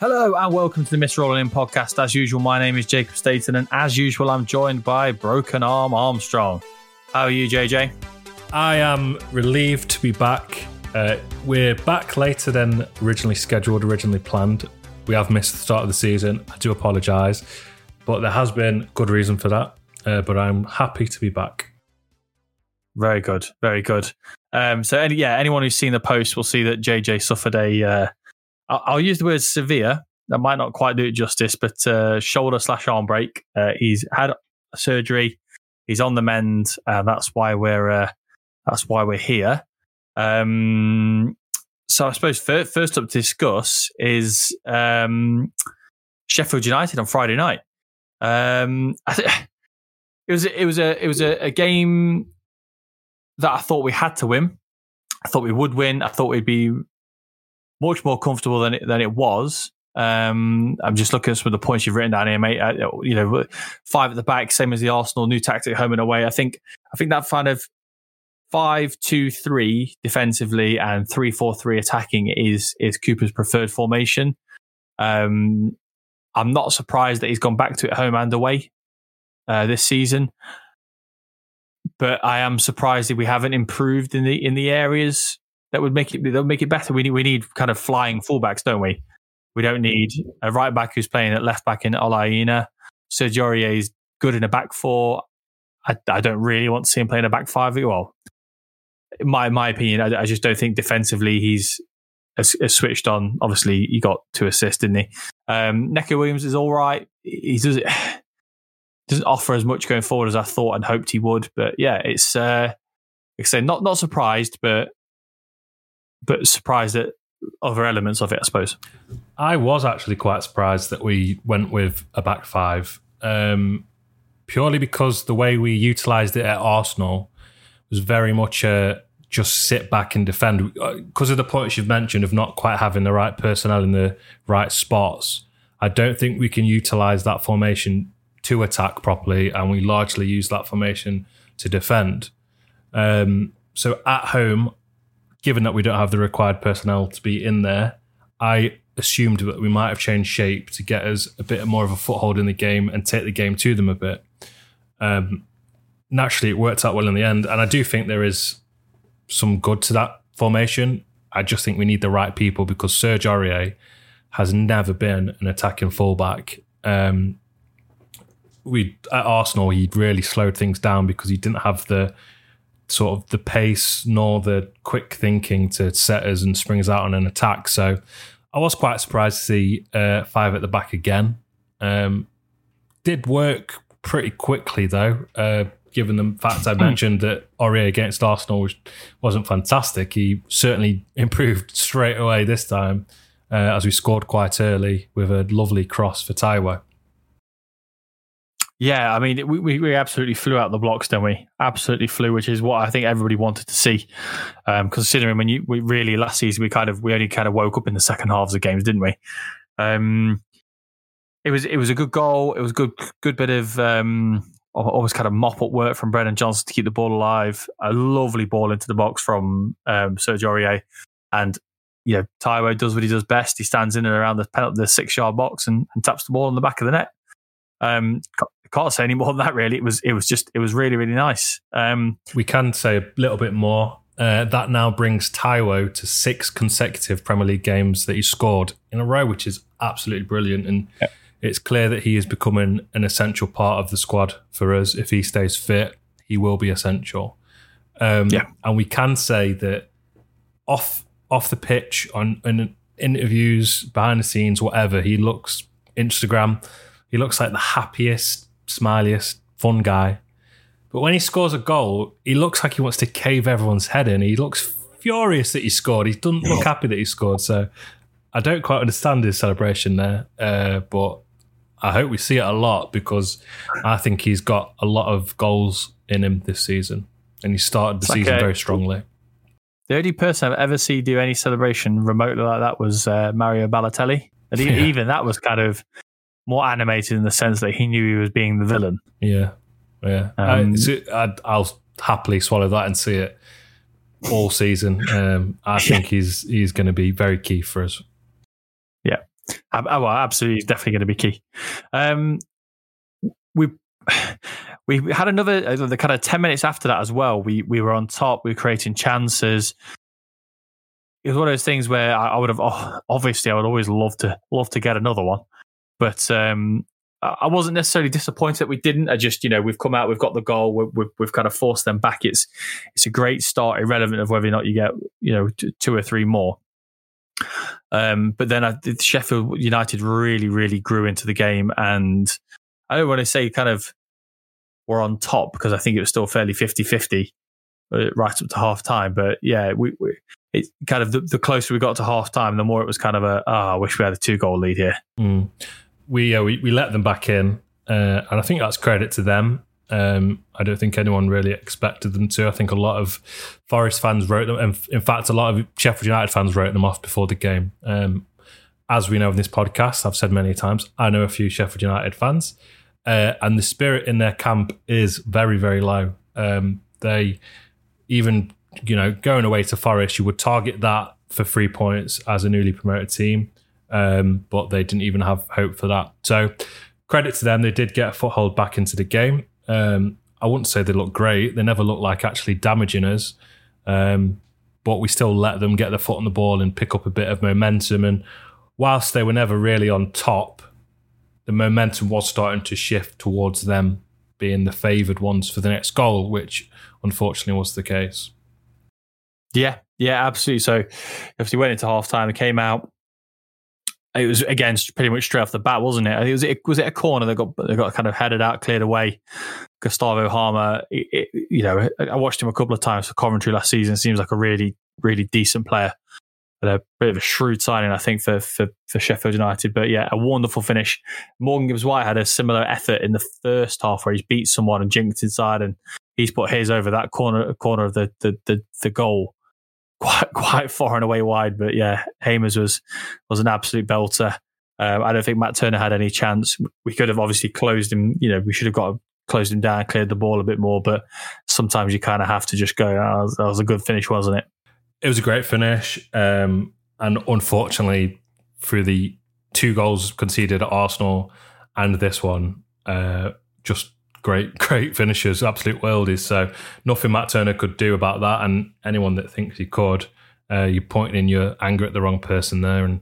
Hello and welcome to the Mist Rolling In podcast. As usual, my name is Jacob Staten, and as usual, I'm joined by Broken Arm Armstrong. How are you, JJ? I am relieved to be back. Uh, we're back later than originally scheduled, originally planned. We have missed the start of the season. I do apologise, but there has been good reason for that. Uh, but I'm happy to be back. Very good, very good. Um, so, any, yeah, anyone who's seen the post will see that JJ suffered a uh, I'll use the word severe. That might not quite do it justice, but uh, shoulder slash arm break. Uh, he's had surgery. He's on the mend, and that's why we're uh, that's why we're here. Um, so I suppose first, first up to discuss is um, Sheffield United on Friday night. Um, th- it was it was a it was a, a game that I thought we had to win. I thought we would win. I thought we'd be much more comfortable than it, than it was. Um, I'm just looking at some of the points you've written down here, mate. Uh, you know, five at the back, same as the Arsenal new tactic home and away. I think I think that kind of five two three defensively and three four three attacking is is Cooper's preferred formation. Um, I'm not surprised that he's gone back to it home and away uh, this season, but I am surprised that we haven't improved in the in the areas that would make it that would make it better. We need we need kind of flying fullbacks, don't we? We don't need a right back who's playing at left back in Ola Sergio is good in a back four. I, I, don't really want to see him playing a back five. Well, my my opinion, I, I just don't think defensively he's switched on. Obviously, he got two assists, didn't he? Um, Neco Williams is all right. He doesn't doesn't offer as much going forward as I thought and hoped he would. But yeah, it's uh, like I say, not not surprised, but but surprised at other elements of it, I suppose. I was actually quite surprised that we went with a back five, um, purely because the way we utilised it at Arsenal was very much a just sit back and defend. Because of the points you've mentioned of not quite having the right personnel in the right spots, I don't think we can utilise that formation to attack properly, and we largely use that formation to defend. Um, so at home, given that we don't have the required personnel to be in there, I assumed that we might have changed shape to get us a bit more of a foothold in the game and take the game to them a bit. Um, naturally, it worked out well in the end, and I do think there is some good to that formation. I just think we need the right people because Serge Aurier has never been an attacking fullback. Um, we at Arsenal, he really slowed things down because he didn't have the sort of the pace nor the quick thinking to set us and spring us out on an attack. So I was quite surprised to see uh, five at the back again. Um, did work pretty quickly though, uh, given the fact I mentioned that Aurier against Arsenal was, wasn't fantastic. He certainly improved straight away this time uh, as we scored quite early with a lovely cross for Taiwo. Yeah, I mean, we, we absolutely flew out the blocks, don't we? Absolutely flew, which is what I think everybody wanted to see. Um, considering when you we really last season we kind of we only kind of woke up in the second halves of games, didn't we? Um, it was it was a good goal. It was good good bit of um, almost kind of mop up work from Brennan Johnson to keep the ball alive. A lovely ball into the box from um, Serge Aurier, and you know Taiwo does what he does best. He stands in and around the the six yard box and, and taps the ball on the back of the net. Um, can't say any more than that. Really, it was it was just it was really really nice. Um, we can say a little bit more. Uh, that now brings Taiwo to six consecutive Premier League games that he scored in a row, which is absolutely brilliant. And yeah. it's clear that he is becoming an essential part of the squad for us. If he stays fit, he will be essential. Um, yeah. And we can say that off off the pitch, on in interviews, behind the scenes, whatever, he looks Instagram. He looks like the happiest, smiliest, fun guy. But when he scores a goal, he looks like he wants to cave everyone's head in. He looks furious that he scored. He doesn't look happy that he scored. So I don't quite understand his celebration there. Uh, but I hope we see it a lot because I think he's got a lot of goals in him this season. And he started the it's season a, very strongly. The only person I've ever seen do any celebration remotely like that was uh, Mario Balotelli. And yeah. even that was kind of more animated in the sense that he knew he was being the villain. Yeah, yeah. Um, I, will happily swallow that and see it all season. Um, I think he's he's going to be very key for us. Yeah, Oh, well, absolutely, it's definitely going to be key. Um, we we had another uh, the kind of ten minutes after that as well. We we were on top. We were creating chances. It was one of those things where I, I would have oh, obviously I would always love to love to get another one, but um, I wasn't necessarily disappointed that we didn't. I just, you know, we've come out, we've got the goal, we've, we've, we've kind of forced them back. It's it's a great start, irrelevant of whether or not you get, you know, two or three more. Um, but then I, Sheffield United really, really grew into the game, and I don't want to say kind of were on top because I think it was still fairly 50-50 uh, right up to half time. But yeah, we, we it kind of the, the, closer we got to half time, the more it was kind of a, oh, I wish we had a two goal lead here. Mm we, uh, we we let them back in, uh, and I think that's credit to them. Um, I don't think anyone really expected them to. I think a lot of Forest fans wrote them, and in fact, a lot of Sheffield United fans wrote them off before the game. Um, as we know in this podcast, I've said many times, I know a few Sheffield United fans, uh, and the spirit in their camp is very, very low. Um, they even, you know, going away to Forest, you would target that for three points as a newly promoted team um, but they didn't even have hope for that. So credit to them, they did get a foothold back into the game. Um, I wouldn't say they look great; they never looked like actually damaging us, um, but we still let them get their foot on the ball and pick up a bit of momentum. And whilst they were never really on top, the momentum was starting to shift towards them being the favoured ones for the next goal, which unfortunately was the case. Yeah, yeah, absolutely. So obviously went into half time, they came out, it was again pretty much straight off the bat, wasn't it? It was it was it a corner that got they got kind of headed out, cleared away. Gustavo Hamer, it, it, you know, I watched him a couple of times for Coventry last season. Seems like a really really decent player, but a bit of a shrewd signing, I think, for for, for Sheffield United. But yeah, a wonderful finish. Morgan Gibbs White had a similar effort in the first half where he's beat someone and jinked inside, and he's put his over that corner corner of the the the, the goal quite quite far and away wide. But yeah, Hamer's was was an absolute belter. Um, I don't think Matt Turner had any chance. We could have obviously closed him. You know, we should have got closed him down, cleared the ball a bit more. But sometimes you kind of have to just go. Oh, that was a good finish, wasn't it? It was a great finish, um, and unfortunately, through the two goals conceded at Arsenal and this one, uh, just great, great finishers, absolute worldies. So nothing Matt Turner could do about that. And anyone that thinks he could, uh, you're pointing your anger at the wrong person there. And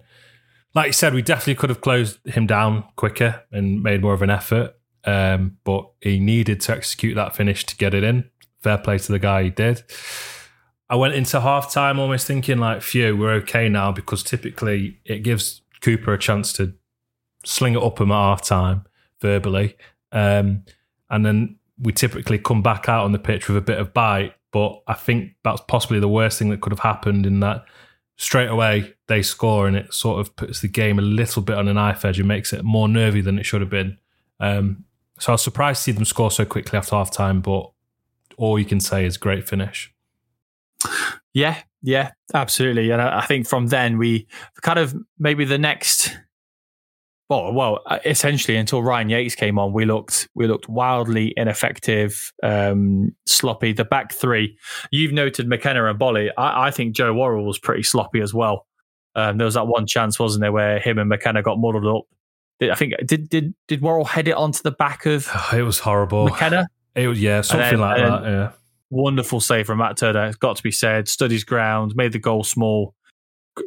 like you said, we definitely could have closed him down quicker and made more of an effort. Um, but he needed to execute that finish to get it in. Fair play to the guy he did. I went into half time almost thinking like, phew, we're okay now because typically it gives Cooper a chance to sling it up him at half time verbally. Um, and then we typically come back out on the pitch with a bit of bite. But I think that's possibly the worst thing that could have happened in that straight away they score and it sort of puts the game a little bit on a knife edge and makes it more nervy than it should have been. Um, so I was surprised to see them score so quickly after half time, but all you can say is great finish. Yeah, yeah, absolutely. And I, I think from then we kind of maybe the next well, well, uh, essentially until Ryan Yates came on, we looked we looked wildly ineffective, um, sloppy. The back three, you've noted McKenna and Boly. I, I think Joe Worrall was pretty sloppy as well. Um, there was that one chance, wasn't there, where him and McKenna got muddled up. I think did did did Worrall head it onto the back of? It was horrible. McKenna. It was yeah, something then, like that. Yeah. Wonderful save from Matt Turner. It's got to be said. Stood his ground, made the goal small.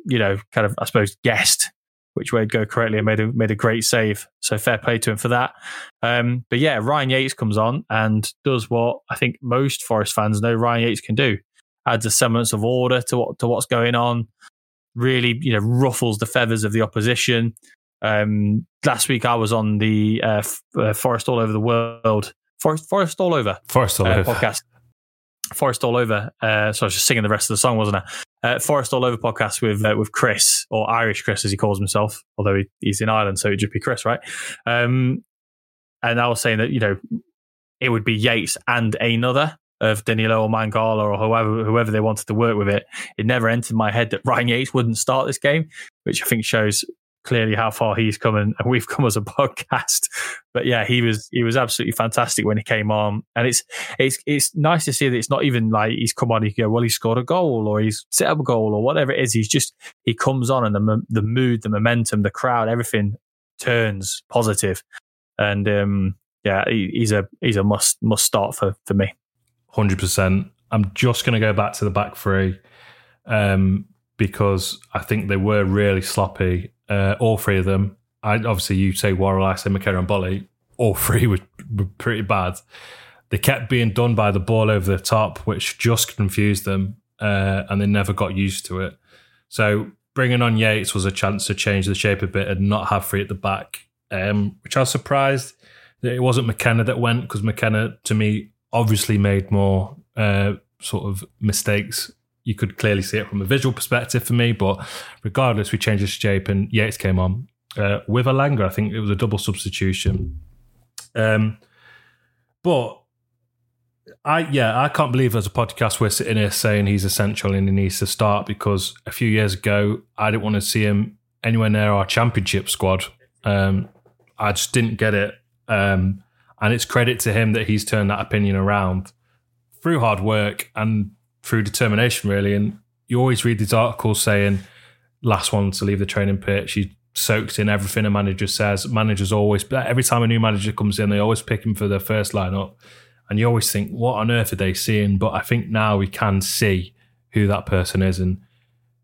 You know, kind of I suppose guessed which way to go correctly and made a made a great save. So fair play to him for that. Um, but yeah, Ryan Yates comes on and does what I think most Forest fans know Ryan Yates can do. Adds a semblance of order to what to what's going on. Really, you know, ruffles the feathers of the opposition. Um, last week I was on the uh, uh, Forest All Over the World, Forest Forest All Over, Forest All uh, Over podcast. Forest All Over. Uh, so I was just singing the rest of the song, wasn't I? Uh, Forest All Over podcast with uh, with Chris or Irish Chris as he calls himself, although he, he's in Ireland, so it'd just be Chris, right? Um, and I was saying that you know it would be Yates and another of Danilo or Mangala or whoever whoever they wanted to work with it. It never entered my head that Ryan Yates wouldn't start this game, which I think shows clearly how far he's come and, and we've come as a podcast. But yeah, he was he was absolutely fantastic when he came on, and it's it's it's nice to see that it's not even like he's come on. He go well, he scored a goal or he's set up a goal or whatever it is. He's just he comes on and the the mood, the momentum, the crowd, everything turns positive, and um, yeah, he, he's a he's a must must start for for me. Hundred percent. I'm just going to go back to the back three um, because I think they were really sloppy. Uh, all three of them. I, obviously, you say Worrall, I say McKenna and Boly. All three were, were pretty bad. They kept being done by the ball over the top, which just confused them, uh, and they never got used to it. So bringing on Yates was a chance to change the shape a bit and not have three at the back, um, which I was surprised that it wasn't McKenna that went because McKenna, to me, obviously made more uh, sort of mistakes you could clearly see it from a visual perspective for me. But regardless, we changed the shape and Yates came on uh, with Elanga. I think it was a double substitution. Um, but I yeah, I can't believe as a podcast we're sitting here saying he's essential and he needs to start because a few years ago I didn't want to see him anywhere near our championship squad. Um, I just didn't get it. Um, and it's credit to him that he's turned that opinion around through hard work and through determination, really. And you always read these articles saying last one to leave the training pitch. He soaked in everything a manager says. Managers always, every time a new manager comes in, they always pick him for their first lineup. And you always think, what on earth are they seeing? But I think now we can see who that person is. And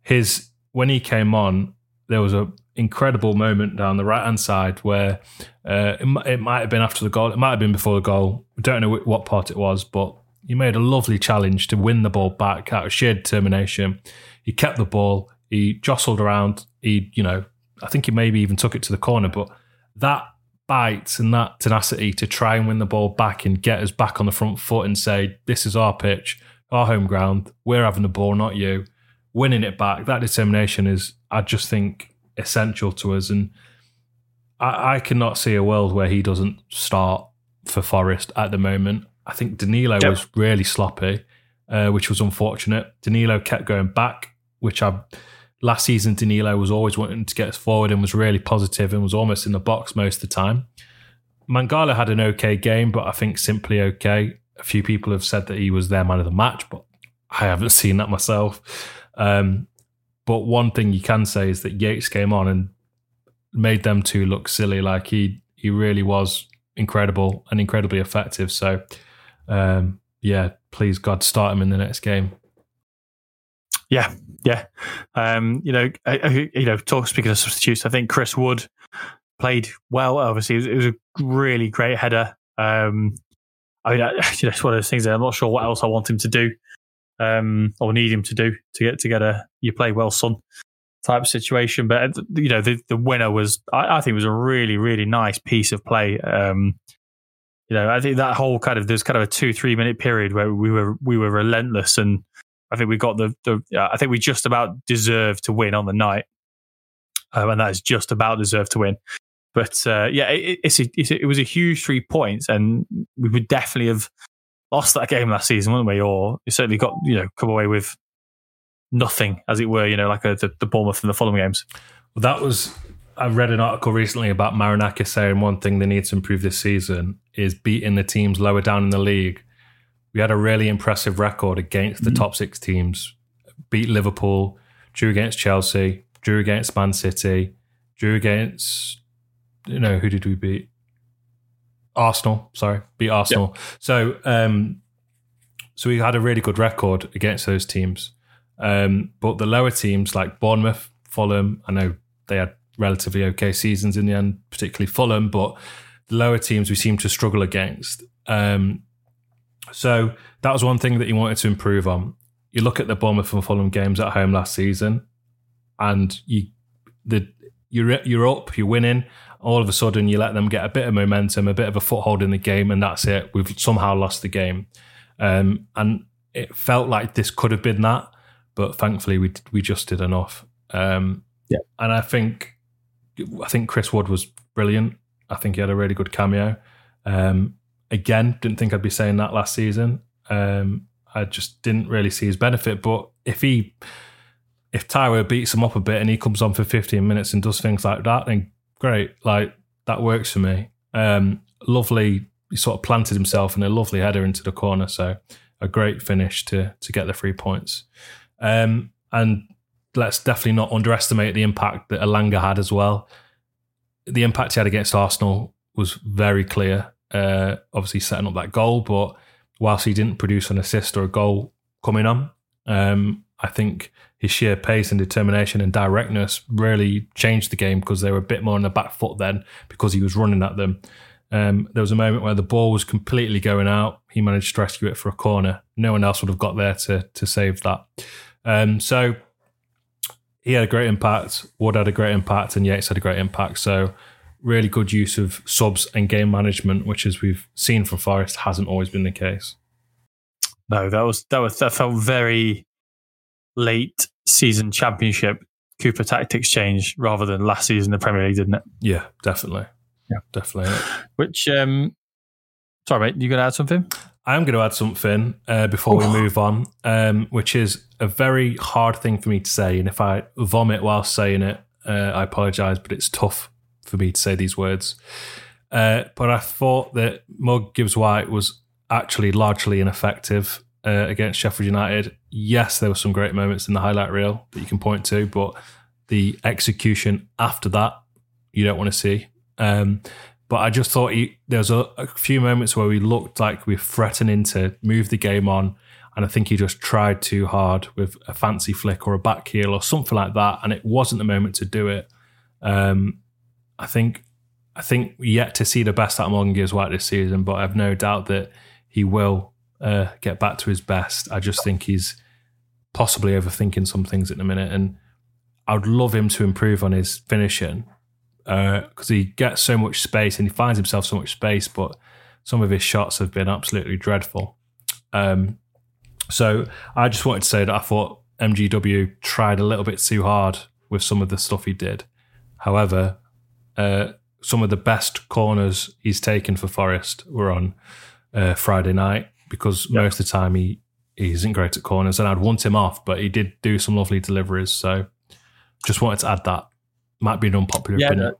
his, when he came on, there was a incredible moment down the right hand side where uh, it, it, might have been after the goal, it might have been before the goal. We don't know what part it was, but he made a lovely challenge to win the ball back out of sheer determination. He kept the ball. He jostled around. He, you know, I think he maybe even took it to the corner. But that bite and that tenacity to try and win the ball back and get us back on the front foot and say, this is our pitch, our home ground. We're having the ball, not you. Winning it back, that determination is, I just think, essential to us. And I, I cannot see a world where he doesn't start for Forest at the moment. I think Danilo yep. was really sloppy, uh, which was unfortunate. Danilo kept going back, which I last season Danilo was always wanting to get us forward and was really positive and was almost in the box most of the time. Mangala had an okay game, but I think simply okay. A few people have said that he was their man of the match, but I haven't seen that myself. Um, but one thing you can say is that Yates came on and made them two look silly. Like he he really was incredible and incredibly effective. So um, yeah, please God, start him in the next game. Yeah, yeah. Um, you know, I, I, you know, talk speaking of substitutes, I think Chris Wood played well. Obviously, it was, it was a really great header. Um, I mean, I, you know, it's one of those things that I'm not sure what else I want him to do, um, or need him to do to get to get a you play well, son type situation. But you know, the the winner was I, I think was a really really nice piece of play. Um, you know, I think that whole kind of there's kind of a two three minute period where we were we were relentless, and I think we got the the I think we just about deserved to win on the night, um, and that is just about deserved to win. But uh, yeah, it, it's, a, it's a, it was a huge three points, and we would definitely have lost that game last season, wouldn't we? Or certainly got you know come away with nothing, as it were. You know, like a, the, the Bournemouth and the Fulham games. Well, that was I read an article recently about Marinakis saying one thing they need to improve this season is beating the teams lower down in the league. We had a really impressive record against the mm-hmm. top six teams. Beat Liverpool, drew against Chelsea, drew against Man City, drew against you know who did we beat? Arsenal. Sorry, beat Arsenal. Yep. So um, so we had a really good record against those teams. Um, but the lower teams like Bournemouth, Fulham, I know they had relatively okay seasons in the end, particularly Fulham, but the lower teams we seem to struggle against. Um, so that was one thing that he wanted to improve on. You look at the Bournemouth and Fulham games at home last season, and you the you're you're up, you're winning. All of a sudden, you let them get a bit of momentum, a bit of a foothold in the game, and that's it. We've somehow lost the game, um, and it felt like this could have been that, but thankfully we we just did enough. Um, yeah, and I think I think Chris Wood was brilliant. I think he had a really good cameo. Um, again, didn't think I'd be saying that last season. Um, I just didn't really see his benefit. But if he, if Taiwo beats him up a bit and he comes on for 15 minutes and does things like that, then great. Like that works for me. Um, lovely. He sort of planted himself in a lovely header into the corner. So a great finish to to get the three points. Um, and let's definitely not underestimate the impact that Elanga had as well. The impact he had against Arsenal was very clear. Uh, obviously, setting up that goal, but whilst he didn't produce an assist or a goal coming on, um, I think his sheer pace and determination and directness really changed the game because they were a bit more on the back foot then because he was running at them. Um, there was a moment where the ball was completely going out. He managed to rescue it for a corner. No one else would have got there to to save that. Um, so he had a great impact. Wood had a great impact, and Yates had a great impact. So really good use of subs and game management, which as we've seen from Forest hasn't always been the case. No, that was that was that felt very late season championship Cooper tactics change rather than last season the Premier League, didn't it? Yeah, definitely. Yeah, definitely. Which, um, sorry, mate, you going to add something? I am going to add something uh, before we move on, um, which is a very hard thing for me to say. And if I vomit while saying it, uh, I apologise, but it's tough for me to say these words. Uh, but I thought that Mug Gibbs White was actually largely ineffective uh, against Sheffield United. Yes, there were some great moments in the highlight reel that you can point to, but the execution after that, you don't want to see. Um, but I just thought he, there was a, a, few moments where we looked like we were threatening to move the game on. And I think he just tried too hard with a fancy flick or a back heel or something like that. And it wasn't the moment to do it. Um, I think I think yet to see the best out of Morgan Gibbs White this season, but I've no doubt that he will uh, get back to his best. I just think he's possibly overthinking some things at the minute, and I would love him to improve on his finishing because uh, he gets so much space and he finds himself so much space, but some of his shots have been absolutely dreadful. Um, so I just wanted to say that I thought MGW tried a little bit too hard with some of the stuff he did. However, uh, some of the best corners he's taken for Forest were on uh, Friday night because yeah. most of the time he, he isn't great at corners, and I'd want him off, but he did do some lovely deliveries. So just wanted to add that. Might be an unpopular yeah, opinion.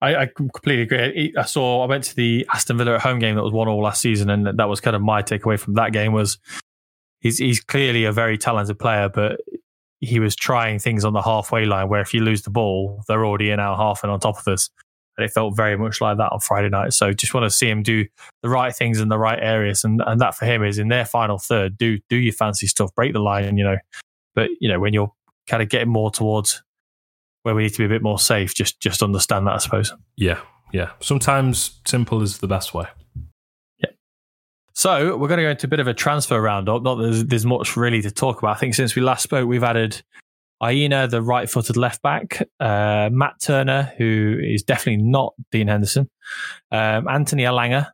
I, I, completely agree. I saw. I went to the Aston Villa at home game that was one all last season, and that was kind of my takeaway from that game. Was he's he's clearly a very talented player, but he was trying things on the halfway line where if you lose the ball, they're already in our half and on top of us. And it felt very much like that on Friday night. So just want to see him do the right things in the right areas. And and that for him is in their final third, do do your fancy stuff, break the line, you know. But you know, when you're kind of getting more towards where we need to be a bit more safe, just just understand that, I suppose. Yeah. Yeah. Sometimes simple is the best way. Yeah. So we're going to go into a bit of a transfer roundup. Not that there's, there's much really to talk about. I think since we last spoke, we've added Aina, the right-footed left back, uh, Matt Turner, who is definitely not Dean Henderson, um, Anthony Elanga.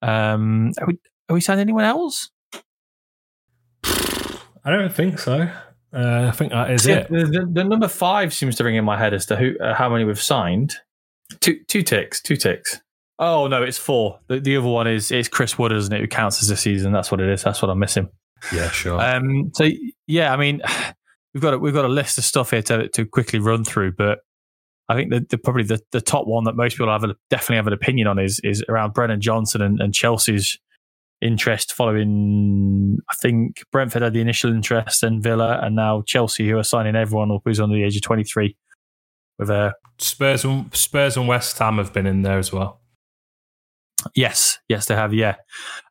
Um, are we, are we signed anyone else? I don't think so. Uh, I think that is yeah, it. The, the, the, number five seems to ring in my head as to who, uh, how many we've signed. Two, two ticks, two ticks. Oh no, it's four. The, the other one is it's Chris Wood, isn't it? Who counts as a season? That's what it is. That's what I'm missing. Yeah, sure. Um, so yeah, I mean, we've got a, we've got a list of stuff here to to quickly run through, but I think the, the probably the, the top one that most people have a, definitely have an opinion on is is around Brennan Johnson and, and Chelsea's interest following. I think Brentford had the initial interest, and Villa, and now Chelsea, who are signing everyone up who's under the age of 23. With a Spurs and Spurs and West Ham have been in there as well. Yes, yes, they have. Yeah,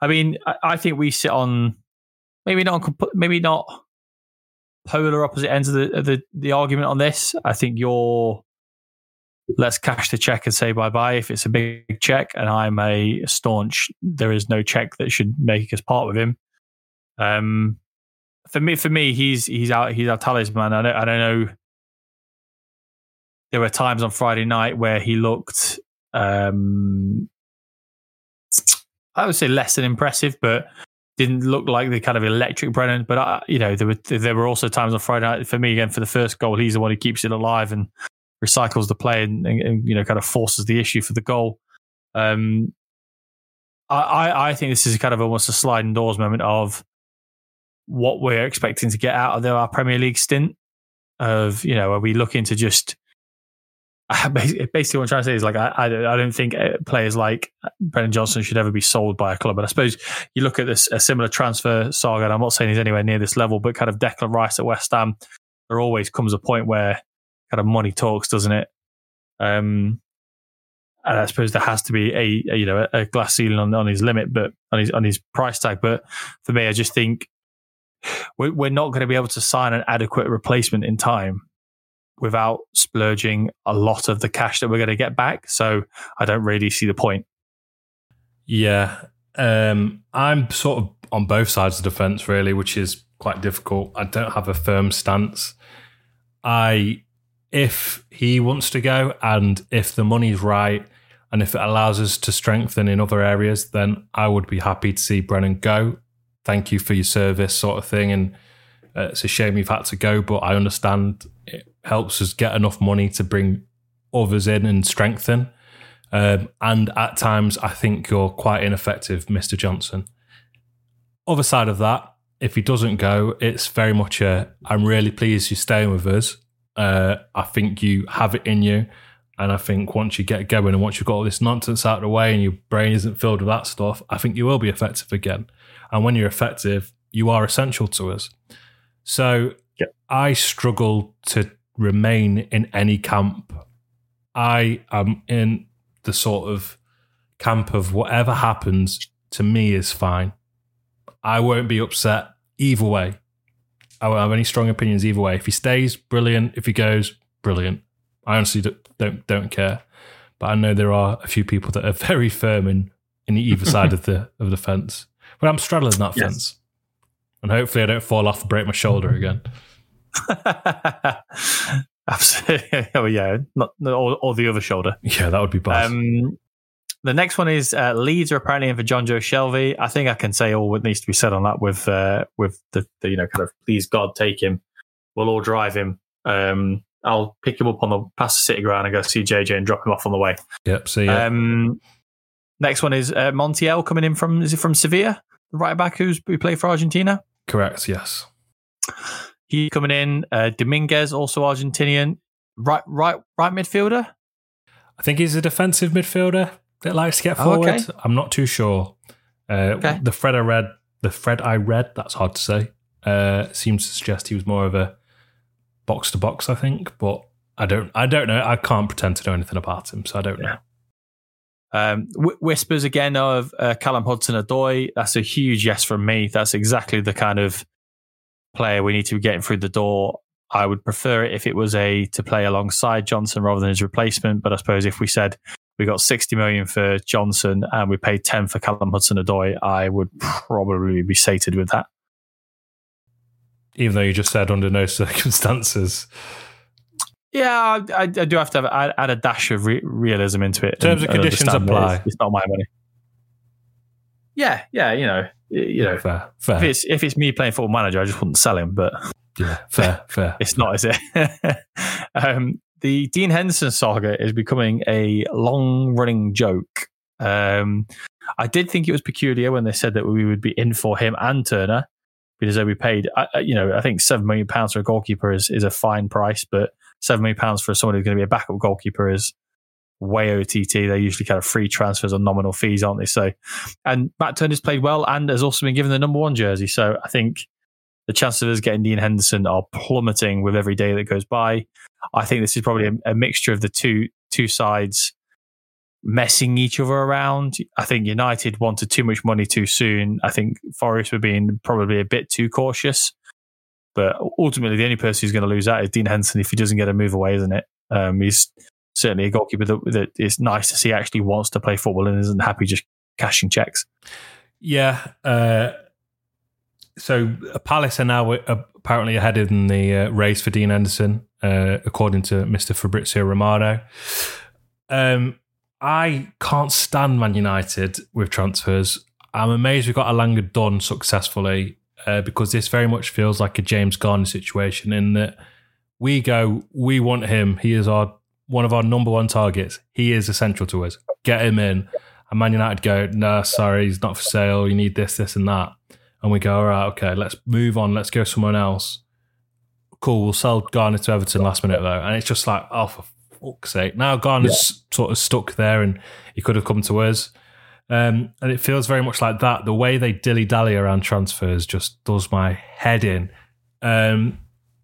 I mean, I, I think we sit on maybe not maybe not polar opposite ends of the, of the the argument on this. I think you're let's cash the check and say bye bye if it's a big check, and I'm a staunch there is no check that should make us part with him. Um, for me, for me, he's he's out he's our talisman. I don't I don't know. There were times on Friday night where he looked um, I would say less than impressive, but didn't look like the kind of electric Brennan. But I, you know, there were there were also times on Friday night for me again for the first goal. He's the one who keeps it alive and recycles the play and, and, and you know kind of forces the issue for the goal. Um, I, I think this is kind of almost a sliding doors moment of what we're expecting to get out of our Premier League stint. of you know, are we looking to just basically what I'm trying to say is like I, I, don't think uh, players like Brennan Johnson should ever be sold by a club. But I suppose you look at this a similar transfer saga, and I'm not saying he's anywhere near this level, but kind of Declan Rice at West Ham, there always comes a point where kind of money talks, doesn't it? Um, and I suppose there has to be a, a you know a, glass ceiling on, on his limit, but on his on his price tag. But for me, I just think we're, not going to be able to sign an adequate replacement in time without splurging a lot of the cash that we're going to get back. So I don't really see the point. Yeah, um, I'm sort of on both sides of the fence, really, which is quite difficult. I don't have a firm stance. I, if he wants to go, and if the money's right, and if it allows us to strengthen in other areas, then I would be happy to see Brennan go. Thank you for your service, sort of thing. And uh, it's a shame you've had to go, but I understand it helps us get enough money to bring others in and strengthen. Um, and at times, I think you're quite ineffective, Mr. Johnson. Other side of that, if he doesn't go, it's very much a I'm really pleased you're staying with us. Uh, I think you have it in you. And I think once you get going and once you've got all this nonsense out of the way and your brain isn't filled with that stuff, I think you will be effective again. And when you're effective, you are essential to us. So yep. I struggle to remain in any camp. I am in the sort of camp of whatever happens to me is fine. I won't be upset either way. I won't have any strong opinions either way. If he stays, brilliant. If he goes, brilliant. I honestly don't don't care. But I know there are a few people that are very firm in in either side of the of the fence. But I'm straddling that yes. fence, and hopefully I don't fall off and break my shoulder again. Absolutely. Oh yeah, not or, or, the other shoulder. Yeah, that would be bad. Um, the next one is uh, Leeds are apparently in for Jonjo Shelvey. I think I can say all what needs to be said on that with uh, with the, the, you know kind of please God take him. We'll all drive him. Um, I'll pick him up on the past the city ground and go see JJ and drop him off on the way. Yep. See ya. Um, next one is uh, Montiel coming in from is it from Sevilla, the right back who's who played for Argentina. Correct. Yes. He coming in. Uh, Dominguez, also Argentinian. Right, right, right midfielder. I think he's a defensive midfielder that likes to get forward. Oh, okay. I'm not too sure. Uh, okay. The Fred I read, the Fred I read, that's hard to say. Uh, seems to suggest he was more of a box to box. I think, but I don't. I don't know. I can't pretend to know anything about him, so I don't yeah. know. Um, w- whispers again of uh, Callum Hudson Odoi. That's a huge yes from me. That's exactly the kind of player we need to be getting through the door. I would prefer it if it was a to play alongside Johnson rather than his replacement. But I suppose if we said we got 60 million for Johnson and we paid 10 for Callum Hudson Odoi, I would probably be sated with that. Even though you just said under no circumstances. Yeah, I, I do have to have, add, add a dash of re- realism into it. In Terms and, and conditions apply. It's, it's not my money. Yeah, yeah, you know, you know, fair, fair. If it's if it's me playing football manager, I just wouldn't sell him. But yeah, fair, fair. It's not, is it? um, the Dean Henderson saga is becoming a long running joke. Um, I did think it was peculiar when they said that we would be in for him and Turner because they we paid, you know, I think seven million pounds for a goalkeeper is, is a fine price, but seven million pounds for someone who's going to be a backup goalkeeper is way OTT. They're usually kind of free transfers on nominal fees, aren't they? So, and Matt Turner's played well and has also been given the number one jersey. So I think the chances of us getting Dean Henderson are plummeting with every day that goes by. I think this is probably a, a mixture of the two two sides messing each other around. I think United wanted too much money too soon. I think Forest were being probably a bit too cautious. But ultimately, the only person who's going to lose out is Dean Henderson if he doesn't get a move away, isn't it? Um, he's certainly a goalkeeper that, that is nice to see actually wants to play football and isn't happy just cashing checks. Yeah. Uh, so Palace are now uh, apparently ahead in the uh, race for Dean Henderson, uh, according to Mr. Fabrizio Romano. Um, I can't stand Man United with transfers. I'm amazed we got Elanga done successfully uh, because this very much feels like a James Garner situation in that we go, we want him. He is our one of our number one targets. He is essential to us. Get him in. And Man United go, no, sorry, he's not for sale. You need this, this, and that. And we go, all right, okay, let's move on. Let's go someone else. cool, we'll sell Garner to Everton last minute though, and it's just like, oh for fuck's sake! Now Garner's yeah. sort of stuck there, and he could have come to us. Um, and it feels very much like that. The way they dilly dally around transfers just does my head in. Um,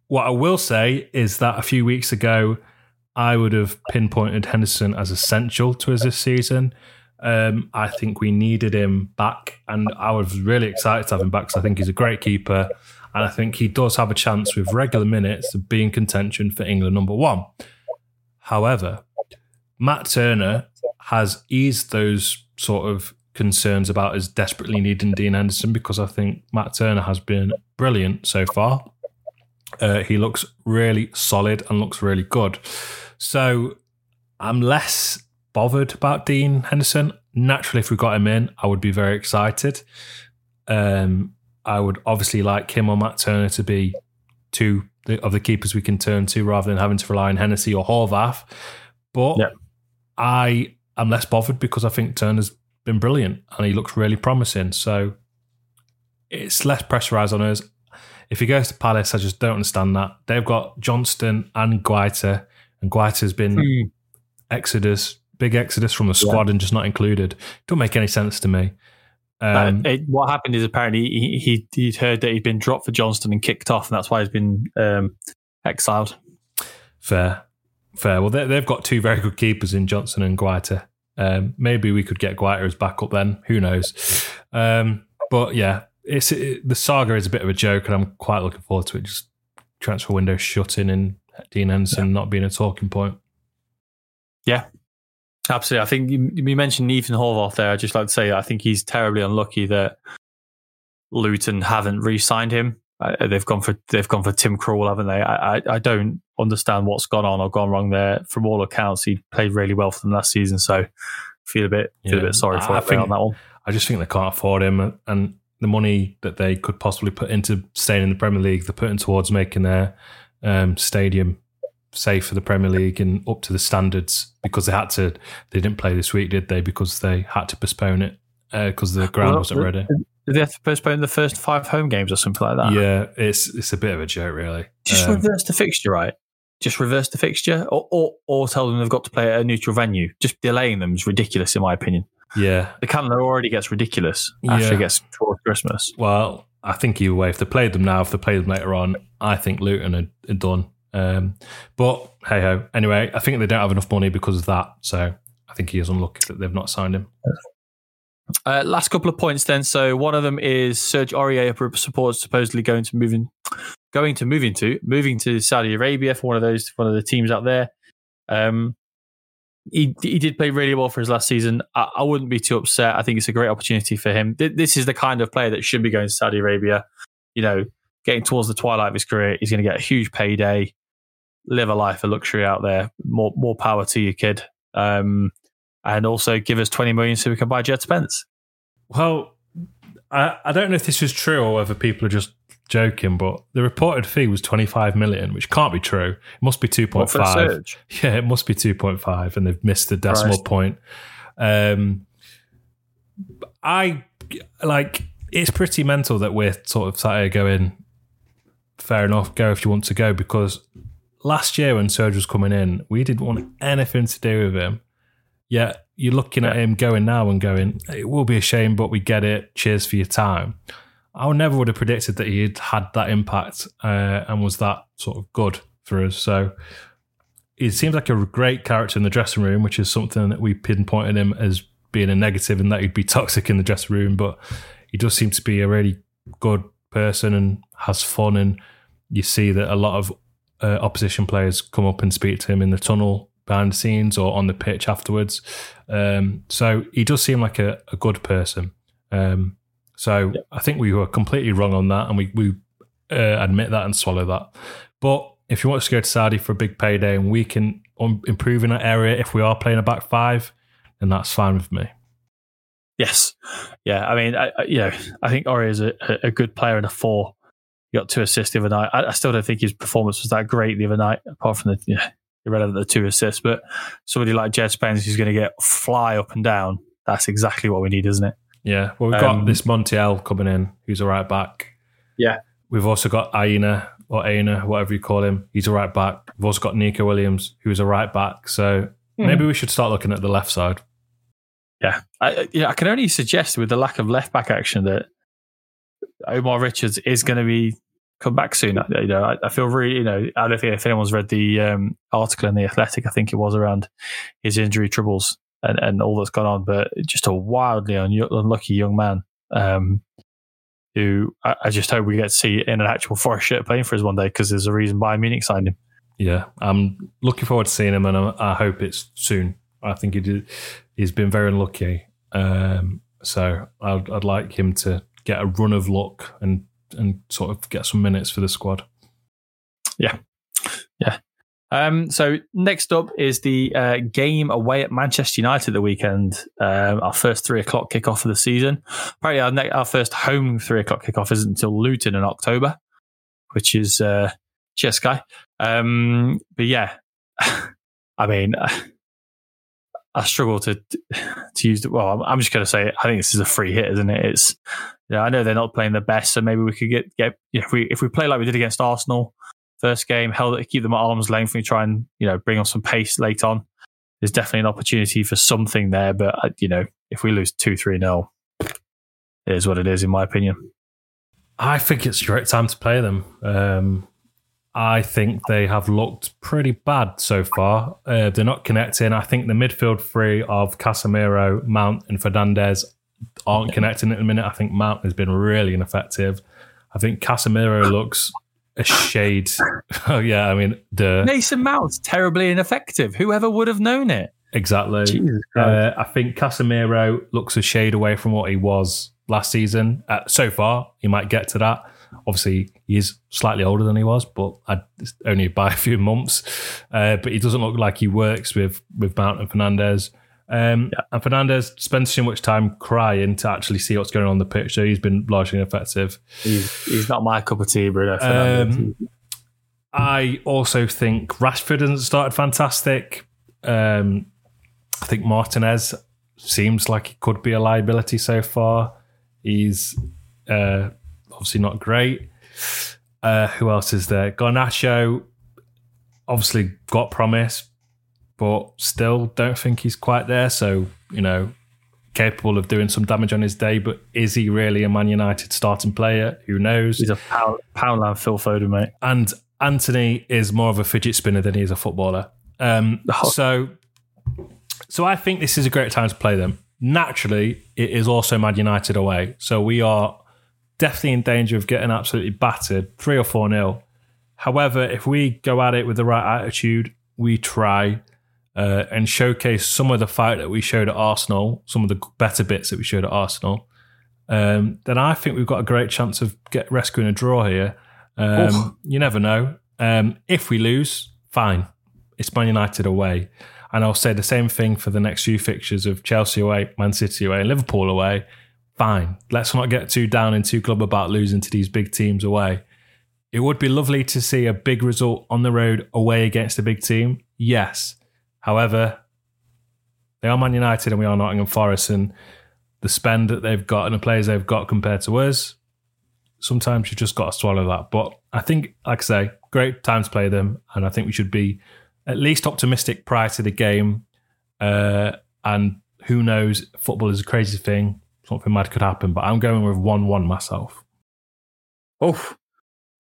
what I will say is that a few weeks ago, I would have pinpointed Henderson as essential to us this season. Um, I think we needed him back, and I was really excited to have him back because I think he's a great keeper, and I think he does have a chance with regular minutes of being contention for England number one. However, Matt Turner has eased those sort of concerns about us desperately needing Dean Henderson because I think Matt Turner has been brilliant so far. Uh, he looks really solid and looks really good. So I'm less bothered about Dean Henderson. Naturally, if we got him in, I would be very excited. Um, I would obviously like him or Matt Turner to be two of the keepers we can turn to rather than having to rely on Hennessy or Horvath. But yeah. I I'm less bothered because I think Turner's been brilliant and he looks really promising. So it's less pressurised on us. If he goes to Palace, I just don't understand that. They've got Johnstone and Guaita, and Guaita's been mm. exodus, big exodus from the squad yeah. and just not included. Don't make any sense to me. Um, uh, it, what happened is apparently he, he he'd heard that he'd been dropped for Johnstone and kicked off, and that's why he's been um, exiled. Fair, fair. Well, they, have got two very good keepers in Johnson and Guaita. Um, maybe we could get Guaita as backup then. Who knows? Um, but yeah, it's it, the saga is a bit of a joke, and I'm quite looking forward to it. Just transfer window shutting and Dean Henderson yeah. not being a talking point. Yeah, absolutely. I think you, you mentioned Ethan Horvath there. I'd just like to say I think he's terribly unlucky that Luton haven't re-signed him. Uh, they've gone for they've gone for Tim Krul, haven't they? I, I, I don't understand what's gone on or gone wrong there. From all accounts, he played really well for them last season, so feel a bit feel yeah. a bit sorry for him on that one. I just think they can't afford him, and the money that they could possibly put into staying in the Premier League, they're putting towards making their um, stadium safe for the Premier League and up to the standards because they had to. They didn't play this week, did they? Because they had to postpone it because uh, the ground well, wasn't ready. Did they have to postpone the first five home games or something like that? Yeah, it's it's a bit of a joke, really. Just um, reverse the fixture, right? Just reverse the fixture, or, or or tell them they've got to play at a neutral venue. Just delaying them is ridiculous, in my opinion. Yeah, the calendar already gets ridiculous after yeah. it gets towards Christmas. Well, I think either way, if they played them now, if they played them later on, I think Luton are, are done. Um, but hey ho. Anyway, I think they don't have enough money because of that. So I think he is unlucky that they've not signed him. Uh, last couple of points then. So one of them is Serge Aurier supports supposedly going to moving, going to moving to moving to Saudi Arabia for one of those one of the teams out there. Um, he he did play really well for his last season. I, I wouldn't be too upset. I think it's a great opportunity for him. This is the kind of player that should be going to Saudi Arabia. You know, getting towards the twilight of his career, he's going to get a huge payday, live a life of luxury out there. More more power to you, kid. Um, and also give us 20 million so we can buy Jed Spence. Well, I, I don't know if this is true or whether people are just joking, but the reported fee was 25 million, which can't be true. It must be 2.5. Yeah, it must be 2.5, and they've missed the decimal Christ. point. Um, I like it's pretty mental that we're sort of sat here going, fair enough, go if you want to go, because last year when Serge was coming in, we didn't want anything to do with him. Yet you're looking at him going now and going, it will be a shame, but we get it. Cheers for your time. I never would have predicted that he'd had that impact uh, and was that sort of good for us. So he seems like a great character in the dressing room, which is something that we pinpointed him as being a negative and that he'd be toxic in the dressing room. But he does seem to be a really good person and has fun. And you see that a lot of uh, opposition players come up and speak to him in the tunnel behind the scenes or on the pitch afterwards. Um, so he does seem like a, a good person. Um, so yeah. I think we were completely wrong on that, and we we uh, admit that and swallow that. But if you want to go to Saudi for a big payday and we can improve in that area if we are playing a back five, then that's fine with me. Yes, yeah. I mean, I, I, you know, I think Ori is a, a good player in a four. He got two assists the other night. I, I, still don't think his performance was that great the other night, apart from the you know, irrelevant the two assists. But somebody like Jed Spence who's going to get fly up and down, that's exactly what we need, isn't it? Yeah. Well, we've got um, this Montiel coming in, who's a right back. Yeah. We've also got Aina or Aina, whatever you call him. He's a right back. We've also got Neco Williams, who's a right back. So Hmm. maybe we should start looking at the left side. Yeah, I, yeah, I can only suggest with the lack of left back action that Omar Richards is going to be come back soon. I, you know, I, I feel really, you know, I don't think if anyone's read the um, article in the Athletic, I think it was around his injury troubles and, and all that's gone on, but just a wildly un- unlucky young man. Um, who I, I just hope we get to see in an actual Forest shirt playing for us one day because there's a reason Bayern Munich signed him. Yeah, I'm looking forward to seeing him, and I, I hope it's soon. I think he did, he's been very unlucky, um, so I'd, I'd like him to get a run of luck and and sort of get some minutes for the squad. Yeah, yeah. Um, so next up is the uh, game away at Manchester United the weekend. Um, our first three o'clock kickoff of the season. Apparently, our, ne- our first home three o'clock kickoff isn't until Luton in October, which is uh, cheers, Sky. Um, but yeah, I mean, I struggle to to use the. Well, I'm, I'm just going to say I think this is a free hit, isn't it? It's yeah, I know they're not playing the best, so maybe we could get get if we if we play like we did against Arsenal first game, held it, keep them at arm's length, and try and you know bring on some pace late on. There's definitely an opportunity for something there, but uh, you know if we lose two three nil, it is what it is, in my opinion. I think it's a great time to play them. Um, I think they have looked pretty bad so far. Uh, they're not connecting. I think the midfield three of Casemiro, Mount, and Fernandez aren't connecting at the minute. I think Mount has been really ineffective. I think Casemiro looks a shade. Oh yeah, I mean the Mason Mount's terribly ineffective. Whoever would have known it? exactly. Jesus Uh, I think Casemiro looks a shade away from what he was last season. Uh, so far, he might get to that. Obviously, he is slightly older than he was, but I, only by a few months. Uh, but he doesn't look like he works with with Mount and Fernandez. Um, And Fernandez spends too much time crying to actually see what's going on, on the pitch. So he's been largely ineffective. he's, he's not my cup of tea, Bruno. Um, I also think Rashford hasn't started fantastic. Um, I think Martinez seems like he could be a liability so far. He's uh, obviously not great. Uh, who else is there? Garnacho obviously got promise, but still don't think he's quite there. So, you know, capable of doing some damage on his day, but is he really a Man United starting player? Who knows? he's a pound, Poundland Phil Foden, mate. and Antony is more of a fidget spinner than he is a footballer. Um, Oh. So, so I think this is a great time to play them. Naturally, it is also Man United away, so we are definitely in danger of getting absolutely battered, three or four nil. However, if we go at it with the right attitude, we try uh, and showcase some of the fight that we showed at Arsenal, some of the better bits that we showed at Arsenal, um, then I think we've got a great chance of get rescuing a draw here. Um, you never know. Um, if we lose, fine. It's Man United away. And I'll say the same thing for the next few fixtures of Chelsea away, Man City away, Liverpool away. Fine. Let's not get too down and too club about losing to these big teams away. It would be lovely to see a big result on the road away against a big team. Yes. However, they are Man United and we are Nottingham Forest, and the spend that they've got and the players they've got compared to us, sometimes you've just got to swallow that. But I think, like I say, great time to play them, and I think we should be at least optimistic prior to the game. Uh, and who knows, football is a crazy thing. Something mad could happen, but I'm going with one-one myself. Oh,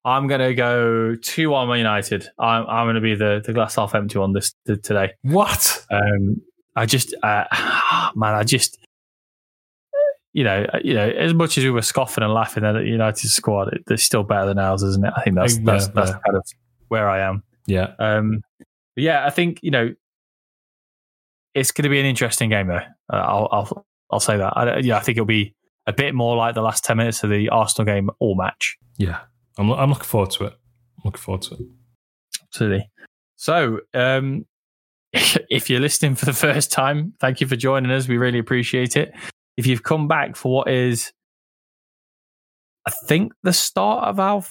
I'm going to go 2 1 Man United. I'm, I'm going to be the, the glass half empty on this t- today. What? Um, I just, uh, man, I just, you know, uh, you know, as much as we were scoffing and laughing at the United squad, it, they're still better than ours, isn't it? I think that's Yeah, that's, that's yeah. kind of where I am. Yeah, Um, but yeah, I think you know, it's going to be an interesting game though. Uh, I'll, I'll I'll say that. I, yeah, I think it'll be a bit more like the last ten minutes of the Arsenal game all match. yeah. I'm, I'm looking forward to it. I'm looking forward to it. Absolutely. So, um, if you're listening for the first time, thank you for joining us. We really appreciate it. If you've come back for what is, I think, the start of our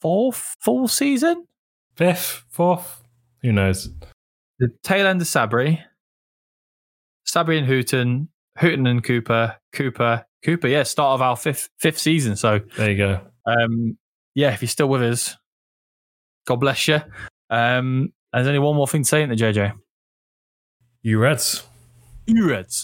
fourth full season, Fifth, fourth, who knows? the tail end of Sabri, Sabri and Hughton, Hughton and Cooper, Cooper, Cooper. Yeah, start of our fifth fifth season. So, There you go. Um, yeah, if you're still with us, God bless you. Um, there's only one more thing to say in the JJ. You Reds. You Reds.